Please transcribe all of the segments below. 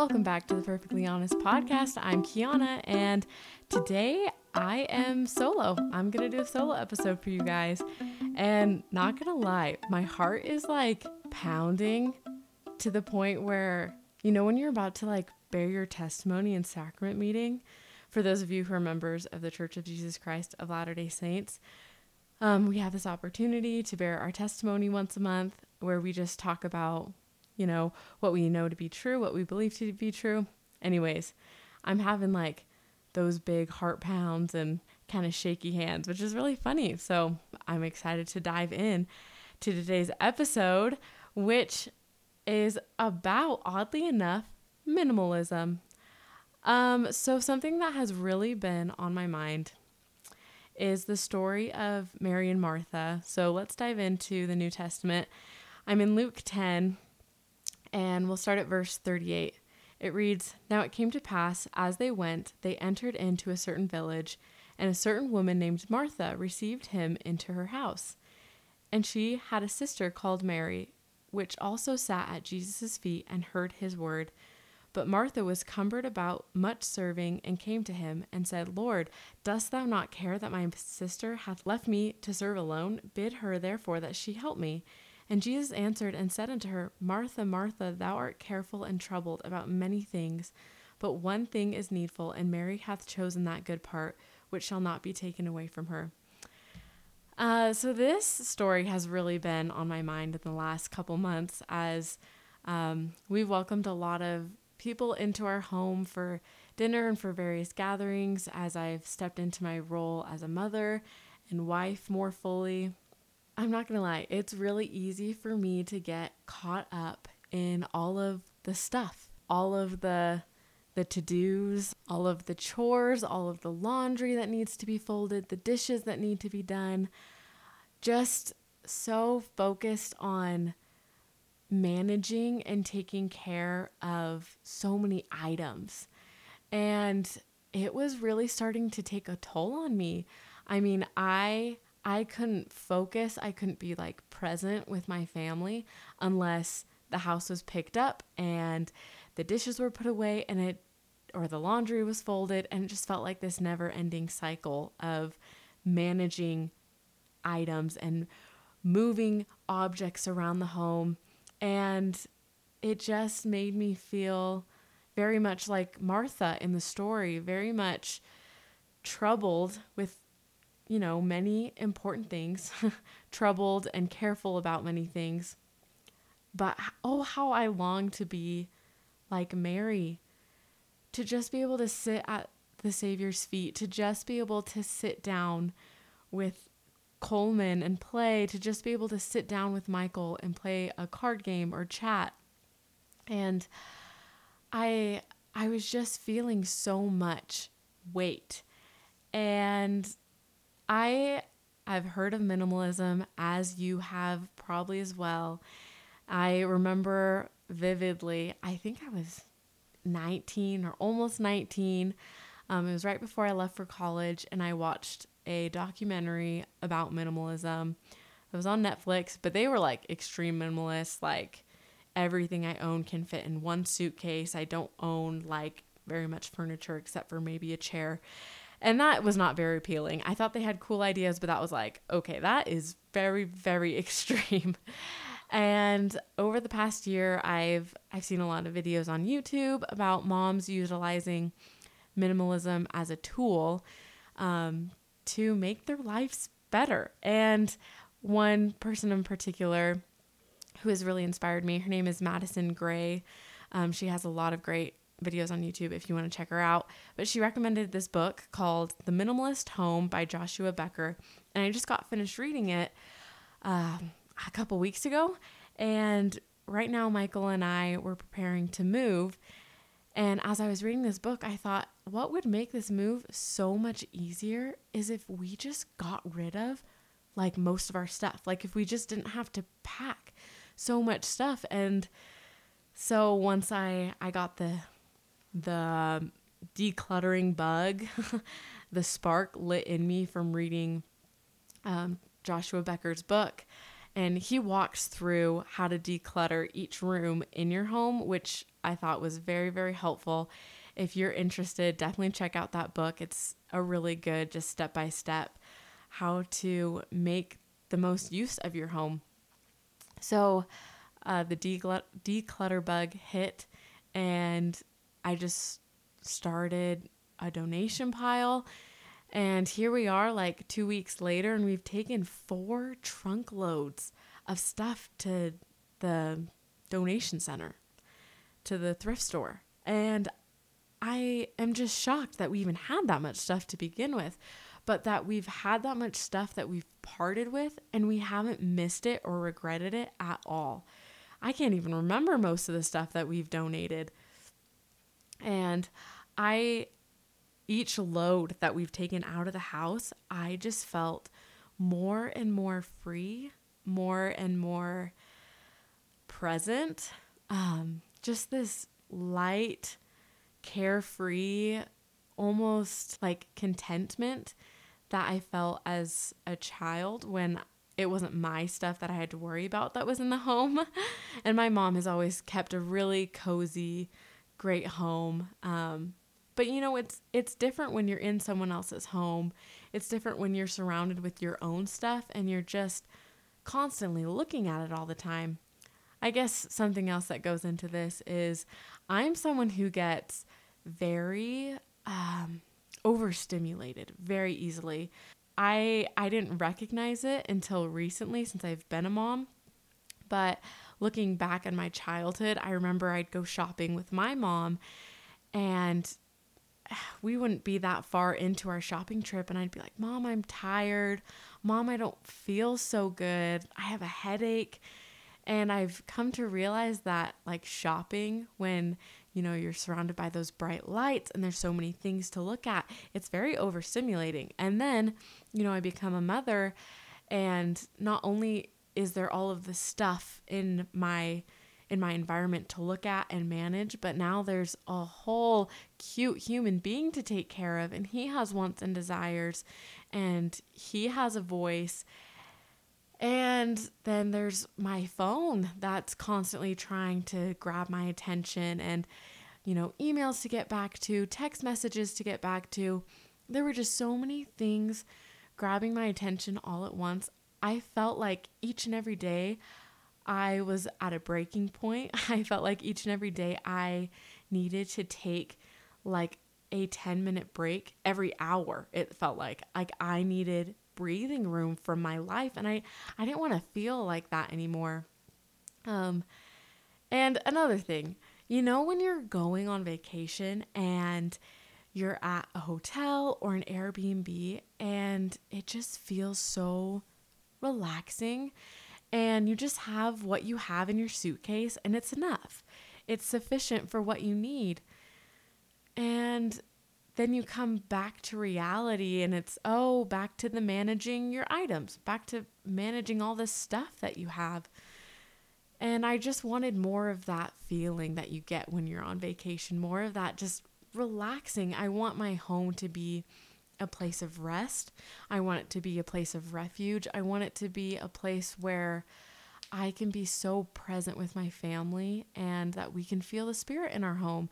Welcome back to the Perfectly Honest podcast. I'm Kiahna, and today I am solo. I'm gonna do a solo episode for you guys. And not gonna lie, my heart is like pounding to the point where, you know, when you're about to like bear your testimony in sacrament meeting, for those of you who are members of the Church of Jesus Christ of Latter day Saints, um, we have this opportunity to bear our testimony once a month where we just talk about, you know, what we know to be true, what we believe to be true. Anyways, I'm having like those big heart pounds and kind of shaky hands, which is really funny. So I'm excited to dive in to today's episode, which is about, oddly enough, minimalism. Um, so something that has really been on my mind is the story of Mary and Martha. So let's dive into the New Testament. I'm in Luke 10, and we'll start at verse 38. It reads Now it came to pass, as they went, they entered into a certain village, and a certain woman named Martha received him into her house. And she had a sister called Mary, which also sat at Jesus' feet and heard his word. But Martha was cumbered about much serving, and came to him, and said, Lord, dost thou not care that my sister hath left me to serve alone? Bid her therefore that she help me. And Jesus answered and said unto her, Martha, Martha, thou art careful and troubled about many things, but one thing is needful, and Mary hath chosen that good part, which shall not be taken away from her. Uh, so this story has really been on my mind in the last couple months as um, we've welcomed a lot of people into our home for dinner and for various gatherings as I've stepped into my role as a mother and wife more fully. I'm not gonna lie, it's really easy for me to get caught up in all of the stuff, all of the the to-dos, all of the chores, all of the laundry that needs to be folded, the dishes that need to be done. Just so focused on managing and taking care of so many items. And it was really starting to take a toll on me. I mean, I I couldn't focus, I couldn't be like present with my family unless the house was picked up and the dishes were put away and it or the laundry was folded and it just felt like this never-ending cycle of managing items and moving objects around the home. And it just made me feel very much like Martha in the story, very much troubled with, you know, many important things, troubled and careful about many things. But oh, how I long to be like Mary, to just be able to sit at the Savior's feet, to just be able to sit down with Coleman and play, to just be able to sit down with Michael and play a card game or chat. And I I was just feeling so much weight. And I I've heard of minimalism as you have probably as well. I remember vividly, I think I was 19 or almost 19. Um, it was right before I left for college, and I watched a documentary about minimalism. It was on Netflix, but they were like extreme minimalists. Like everything I own can fit in one suitcase. I don't own like very much furniture except for maybe a chair. And that was not very appealing. I thought they had cool ideas, but that was like, okay, that is very, very extreme. and over the past year, I've I've seen a lot of videos on YouTube about moms utilizing minimalism as a tool um, to make their lives better. And one person in particular who has really inspired me, her name is Madisun Gray. Um, she has a lot of great videos on YouTube if you want to check her out. But she recommended this book called The Minimalist Home by Joshua Becker. And I just got finished reading it uh, a couple weeks ago. And right now, Michael and I were preparing to move. And as I was reading this book, I thought, what would make this move so much easier is if we just got rid of like most of our stuff. Like if we just didn't have to pack so much stuff. And so once I I got the the decluttering bug, the spark lit in me from reading um, Joshua Becker's book. And he walks through how to declutter each room in your home, which I thought was very, very helpful. If you're interested, definitely check out that book. It's a really good, just step by step, how to make the most use of your home. So, uh, the declutter bug hit, and I just started a donation pile. And here we are, like two weeks later, and we've taken four trunk loads of stuff to the donation center, to the thrift store. And I am just shocked that we even had that much stuff to begin with, but that we've had that much stuff that we've parted with and we haven't missed it or regretted it at all. I can't even remember most of the stuff that we've donated. And I, each load that we've taken out of the house, I just felt more and more free, more and more present. Um, just this light, carefree, almost like contentment that I felt as a child when it wasn't my stuff that I had to worry about that was in the home. and my mom has always kept a really cozy, great home. Um, but you know, it's it's different when you're in someone else's home. It's different when you're surrounded with your own stuff and you're just constantly looking at it all the time. I guess something else that goes into this is I'm someone who gets very um, overstimulated very easily. I I didn't recognize it until recently since I've been a mom. But looking back at my childhood, I remember I'd go shopping with my mom and we wouldn't be that far into our shopping trip and I'd be like, "Mom, I'm tired. Mom, I don't feel so good. I have a headache." And I've come to realize that like shopping when you know you're surrounded by those bright lights and there's so many things to look at it's very overstimulating and then you know i become a mother and not only is there all of the stuff in my in my environment to look at and manage but now there's a whole cute human being to take care of and he has wants and desires and he has a voice and then there's my phone that's constantly trying to grab my attention and, you know, emails to get back to, text messages to get back to. There were just so many things grabbing my attention all at once. I felt like each and every day I was at a breaking point. I felt like each and every day I needed to take like a 10 minute break every hour. It felt like like I needed breathing room from my life and I I didn't want to feel like that anymore. Um and another thing, you know when you're going on vacation and you're at a hotel or an Airbnb and it just feels so relaxing and you just have what you have in your suitcase and it's enough. It's sufficient for what you need. And then you come back to reality and it's, oh, back to the managing your items, back to managing all this stuff that you have. And I just wanted more of that feeling that you get when you're on vacation, more of that just relaxing. I want my home to be a place of rest. I want it to be a place of refuge. I want it to be a place where I can be so present with my family and that we can feel the spirit in our home.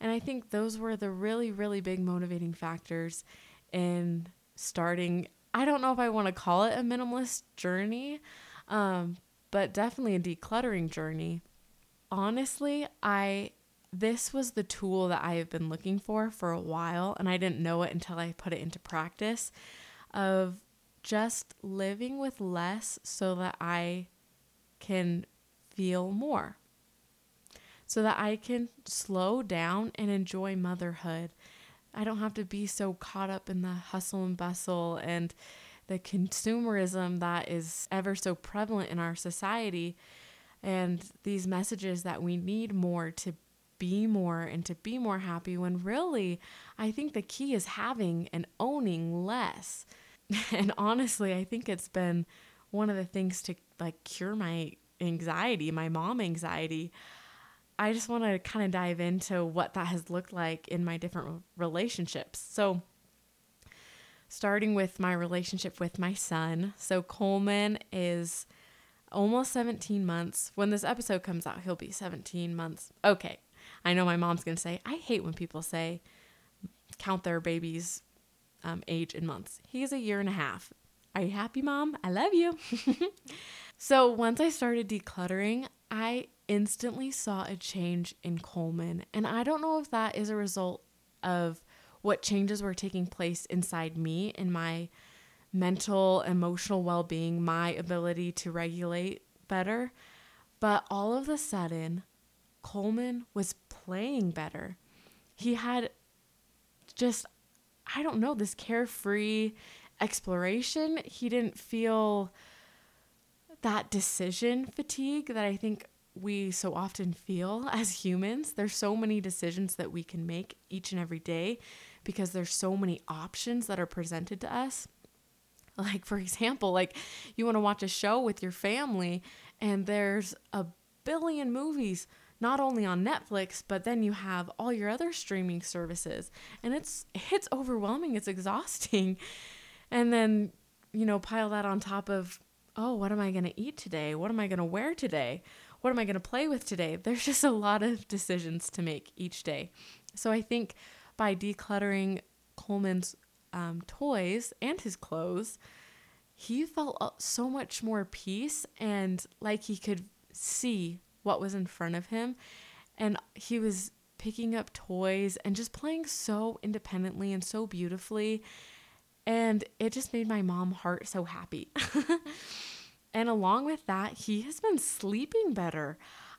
And I think those were the really, really big motivating factors in starting. I don't know if I want to call it a minimalist journey, um, but definitely a decluttering journey. Honestly, I this was the tool that I have been looking for for a while, and I didn't know it until I put it into practice of just living with less so that I can feel more so that I can slow down and enjoy motherhood. I don't have to be so caught up in the hustle and bustle and the consumerism that is ever so prevalent in our society and these messages that we need more to be more and to be more happy when really I think the key is having and owning less. And honestly, I think it's been one of the things to like cure my anxiety, my mom anxiety. I just want to kind of dive into what that has looked like in my different relationships. So, starting with my relationship with my son. So, Coleman is almost 17 months. When this episode comes out, he'll be 17 months. Okay. I know my mom's going to say, I hate when people say count their baby's um, age in months. He's a year and a half. Are you happy, mom? I love you. so once I started decluttering, I instantly saw a change in Coleman. And I don't know if that is a result of what changes were taking place inside me in my mental, emotional well being, my ability to regulate better. But all of a sudden, Coleman was playing better. He had just, I don't know, this carefree exploration. He didn't feel that decision fatigue that I think we so often feel as humans. There's so many decisions that we can make each and every day because there's so many options that are presented to us. Like for example, like you want to watch a show with your family and there's a billion movies not only on Netflix, but then you have all your other streaming services. And it's it's overwhelming, it's exhausting. And then, you know, pile that on top of, oh, what am I going to eat today? What am I going to wear today? What am I going to play with today? There's just a lot of decisions to make each day. So I think by decluttering Coleman's um, toys and his clothes, he felt uh, so much more peace and like he could see what was in front of him. And he was picking up toys and just playing so independently and so beautifully. And it just made my mom heart so happy. and along with that, he has been sleeping better.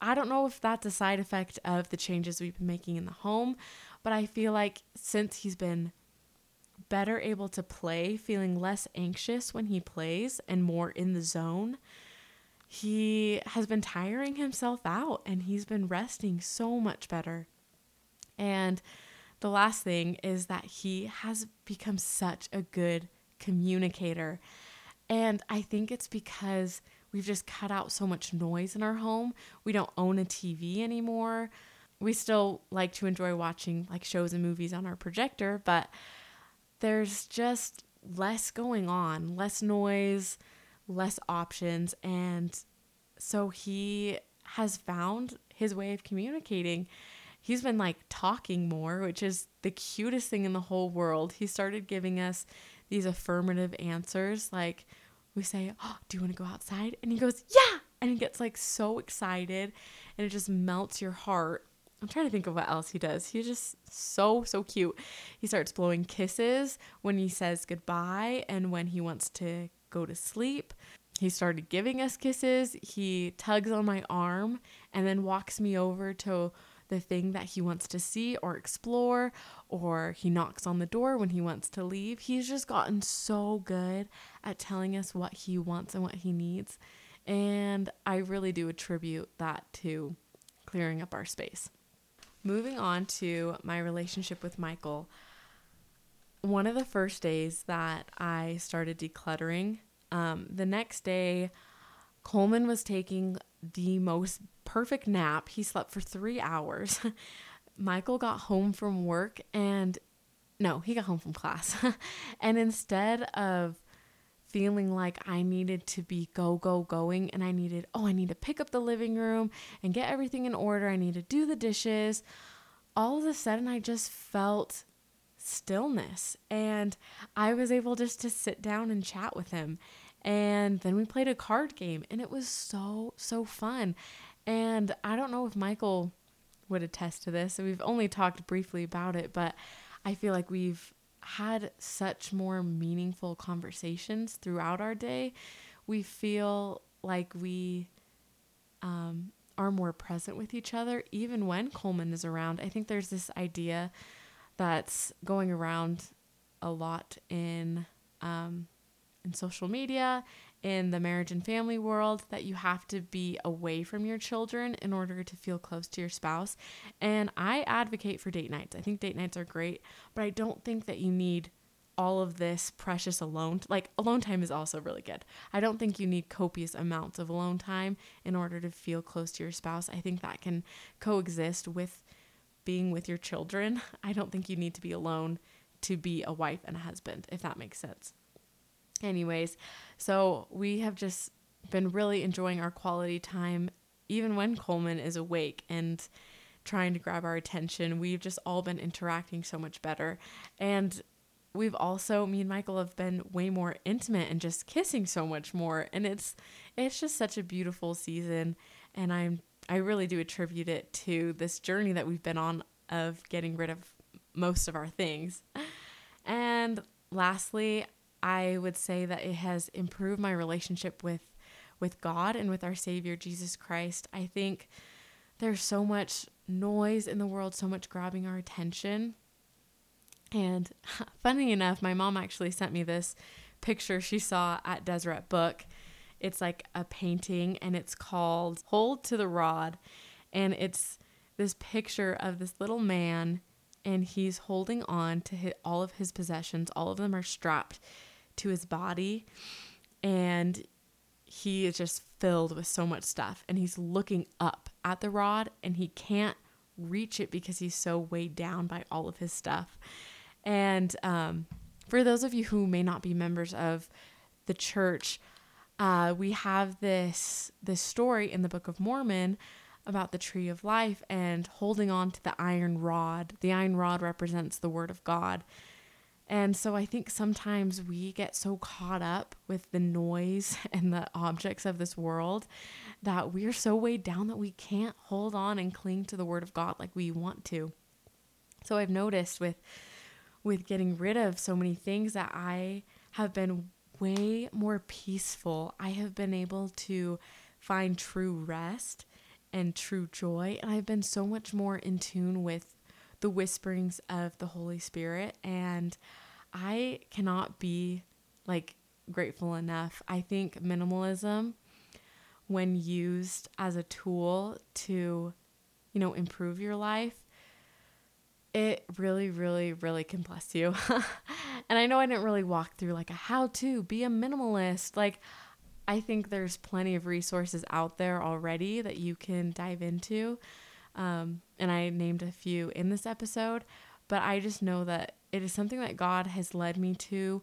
I don't know if that's a side effect of the changes we've been making in the home, but I feel like since he's been better able to play, feeling less anxious when he plays and more in the zone, he has been tiring himself out and he's been resting so much better. And the last thing is that he has become such a good communicator. And I think it's because we've just cut out so much noise in our home. We don't own a TV anymore. We still like to enjoy watching like shows and movies on our projector, but there's just less going on, less noise, less options. And so he has found his way of communicating. He's been like talking more, which is the cutest thing in the whole world. He started giving us these affirmative answers. Like we say, Oh, do you want to go outside? And he goes, Yeah. And he gets like so excited and it just melts your heart. I'm trying to think of what else he does. He's just so, so cute. He starts blowing kisses when he says goodbye and when he wants to go to sleep. He started giving us kisses. He tugs on my arm and then walks me over to the thing that he wants to see or explore, or he knocks on the door when he wants to leave. He's just gotten so good at telling us what he wants and what he needs. And I really do attribute that to clearing up our space. Moving on to my relationship with Michael. One of the first days that I started decluttering, um, the next day, Coleman was taking the most perfect nap. He slept for three hours. Michael got home from work and no, he got home from class. and instead of feeling like I needed to be go, go, going, and I needed, oh, I need to pick up the living room and get everything in order. I need to do the dishes. All of a sudden, I just felt stillness and I was able just to sit down and chat with him. And then we played a card game and it was so, so fun. And I don't know if Michael would attest to this. We've only talked briefly about it, but I feel like we've had such more meaningful conversations throughout our day. We feel like we um, are more present with each other, even when Coleman is around. I think there's this idea that's going around a lot in um, in social media in the marriage and family world that you have to be away from your children in order to feel close to your spouse. And I advocate for date nights. I think date nights are great, but I don't think that you need all of this precious alone like alone time is also really good. I don't think you need copious amounts of alone time in order to feel close to your spouse. I think that can coexist with being with your children. I don't think you need to be alone to be a wife and a husband, if that makes sense. Anyways, so we have just been really enjoying our quality time, even when Coleman is awake and trying to grab our attention. We've just all been interacting so much better. And we've also me and Michael have been way more intimate and just kissing so much more and it's it's just such a beautiful season and I'm I really do attribute it to this journey that we've been on of getting rid of most of our things. And lastly, I would say that it has improved my relationship with with God and with our Savior Jesus Christ. I think there's so much noise in the world, so much grabbing our attention. And funny enough, my mom actually sent me this picture she saw at Deseret Book. It's like a painting and it's called Hold to the Rod. And it's this picture of this little man and he's holding on to hit all of his possessions. All of them are strapped to his body. And he is just filled with so much stuff. And he's looking up at the rod and he can't reach it because he's so weighed down by all of his stuff. And um, for those of you who may not be members of the church, uh, we have this this story in the Book of Mormon about the tree of life and holding on to the iron rod. The iron rod represents the word of God. And so I think sometimes we get so caught up with the noise and the objects of this world that we're so weighed down that we can't hold on and cling to the word of God like we want to. So I've noticed with with getting rid of so many things that I have been way more peaceful. I have been able to find true rest and true joy. And I've been so much more in tune with the whisperings of the Holy Spirit. And I cannot be like grateful enough. I think minimalism, when used as a tool to, you know, improve your life, it really, really, really can bless you. and I know I didn't really walk through like a how to be a minimalist. Like, I think there's plenty of resources out there already that you can dive into. Um, and I named a few in this episode, but I just know that it is something that God has led me to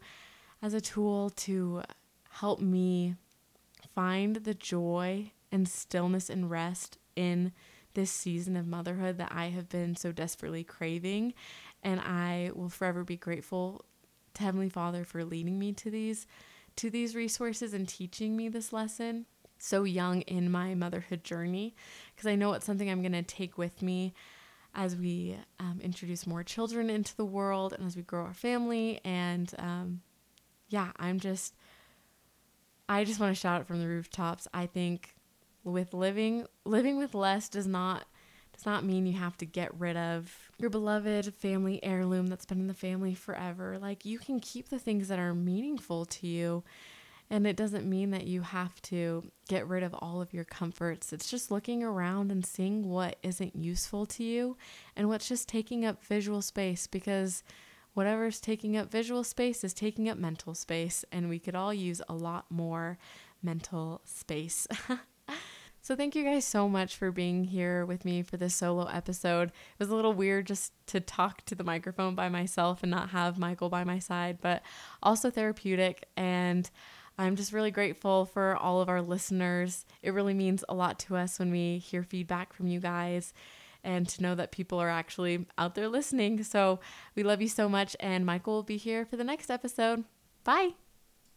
as a tool to help me find the joy and stillness and rest in this season of motherhood that I have been so desperately craving. And I will forever be grateful to Heavenly Father for leading me to these to these resources and teaching me this lesson so young in my motherhood journey because I know it's something I'm going to take with me as we um, introduce more children into the world and as we grow our family. And um, yeah, I'm just, I just want to shout it from the rooftops. I think with living living with less does not does not mean you have to get rid of your beloved family heirloom that's been in the family forever. Like you can keep the things that are meaningful to you. And it doesn't mean that you have to get rid of all of your comforts. It's just looking around and seeing what isn't useful to you and what's just taking up visual space because whatever's taking up visual space is taking up mental space. And we could all use a lot more mental space. So thank you guys so much for being here with me for this solo episode. It was a little weird just to talk to the microphone by myself and not have Michael by my side, but also therapeutic and I'm just really grateful for all of our listeners. It really means a lot to us when we hear feedback from you guys and to know that people are actually out there listening. So we love you so much, and Michael will be here for the next episode. Bye.